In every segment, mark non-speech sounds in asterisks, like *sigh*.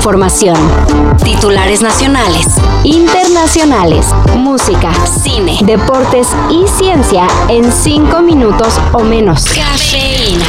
información. Titulares nacionales, internacionales, música, cine, deportes y ciencia en 5 minutos o menos. Cafeína.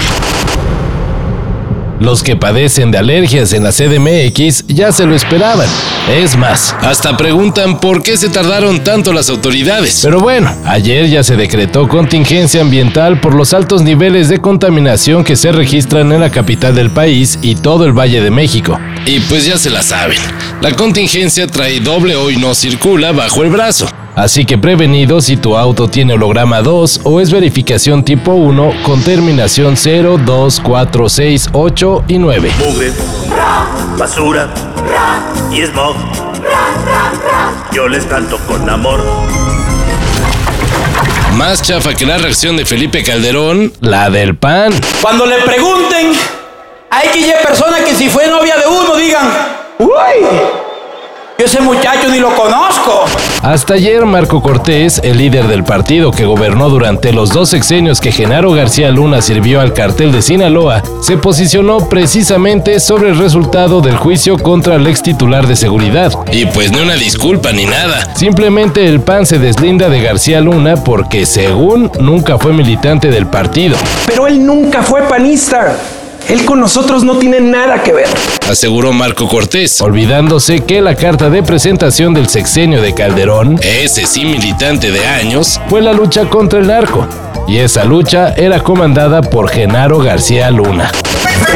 Los que padecen de alergias en la CDMX ya se lo esperaban. Es más, hasta preguntan por qué se tardaron tanto las autoridades. Pero bueno, ayer ya se decretó contingencia ambiental por los altos niveles de contaminación que se registran en la capital del país y todo el Valle de México. Y pues ya se la saben, la contingencia trae doble hoy no circula bajo el brazo. Así que prevenido si tu auto tiene holograma 2 o es verificación tipo 1 con terminación 0, 2, 4, 6, 8 y 9. Mugre, basura y smog. Yo les canto con amor. Más chafa que la reacción de Felipe Calderón, la del pan. Cuando le pregunten a X persona que si fue novia de uno, digan, uy, yo ese muchacho ni lo conozco. Hasta ayer Marco Cortés, el líder del partido que gobernó durante los dos sexenios que Genaro García Luna sirvió al cartel de Sinaloa, se posicionó precisamente sobre el resultado del juicio contra el ex titular de seguridad. Y pues ni una disculpa ni nada. Simplemente el PAN se deslinda de García Luna porque según nunca fue militante del partido. Pero él nunca fue panista. Él con nosotros no tiene nada que ver. Aseguró Marco Cortés, olvidándose que la carta de presentación del sexenio de Calderón, ese sí militante de años, fue la lucha contra el narco. Y esa lucha era comandada por Genaro García Luna.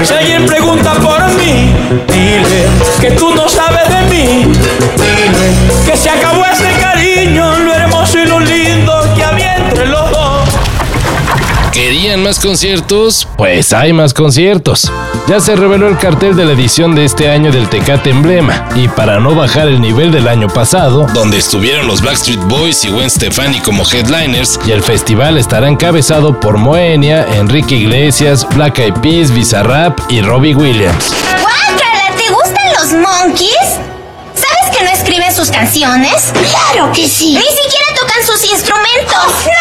Si alguien pregunta por mí, dile que tú no sabes de mí. Dile que se acabó ese cariño, ¿Querían más conciertos? Pues hay más conciertos. Ya se reveló el cartel de la edición de este año del Tecate Emblema, y para no bajar el nivel del año pasado, donde estuvieron los Backstreet Boys y Gwen Stefani como headliners, y el festival estará encabezado por Moenia, Enrique Iglesias, Black Eyed Peas, Bizarrap y Robbie Williams. ¡Guácala! ¿Te gustan los monkeys? ¿Sabes que no escriben sus canciones? ¡Claro que sí! Ni siquiera tocan sus instrumentos.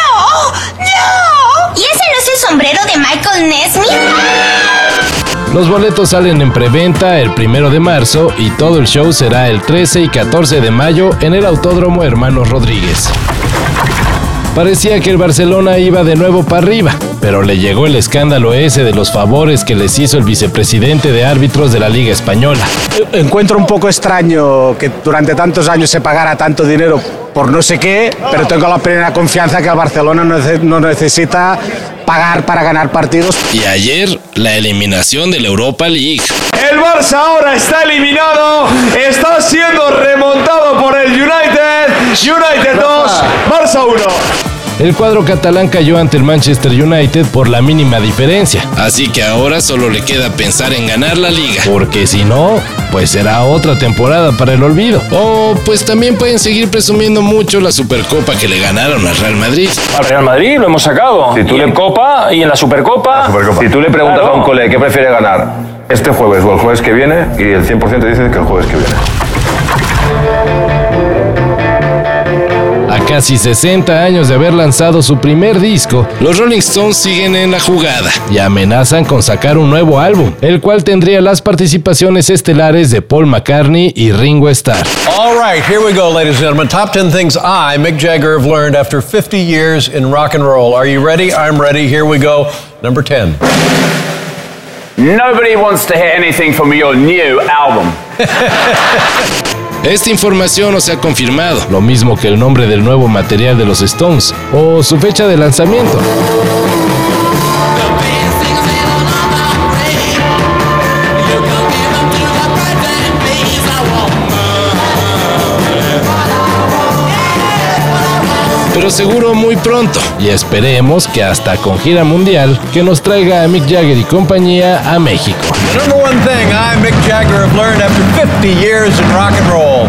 Sombrero de Michael Nesmith? Los boletos salen en preventa el primero de marzo y todo el show será el 13 y 14 de mayo en el Autódromo Hermanos Rodríguez. Parecía que el Barcelona iba de nuevo para arriba, pero le llegó el escándalo ese de los favores que les hizo el vicepresidente de árbitros de la Liga Española. Encuentro un poco extraño que durante tantos años se pagara tanto dinero por no sé qué, pero tengo la plena confianza que el Barcelona no necesita pagar para ganar partidos. Y ayer, la eliminación de la Europa League. El Barça ahora está eliminado, está siendo remontado por el United. United 2, Barça 1. El cuadro catalán cayó ante el Manchester United por la mínima diferencia. Así que ahora solo le queda pensar en ganar la liga. Porque si no, pues será otra temporada para el olvido. O pues también pueden seguir presumiendo mucho la Supercopa que le ganaron al Real Madrid. Al Real Madrid lo hemos sacado. Si tú en Copa y en la Supercopa. Si tú le preguntas Claro. a un cole qué prefiere ganar, este jueves o el jueves que viene, y el 100% te dice que el jueves que viene. A casi 60 años de haber lanzado su primer disco, los Rolling Stones siguen en la jugada y amenazan con sacar un nuevo álbum, el cual tendría las participaciones estelares de Paul McCartney y Ringo Starr. All right, here we go, ladies and gentlemen. Top 10 things I, Mick Jagger, have learned after 50 years in rock and roll. Are you ready? I'm ready. Here we go. Number 10. Nobody wants to hear anything from your new album. *laughs* Esta información no se ha confirmado, lo mismo que el nombre del nuevo material de los Stones o su fecha de lanzamiento. Pero seguro muy pronto, y esperemos que hasta con gira mundial que nos traiga a Mick Jagger y compañía a México. The number one thing I, Mick Jagger, have learned after 50 years in rock and roll.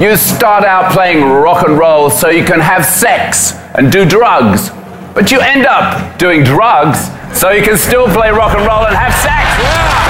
You start out playing rock and roll so you can have sex and do drugs. But you end up doing drugs so you can still play rock and roll and have sex.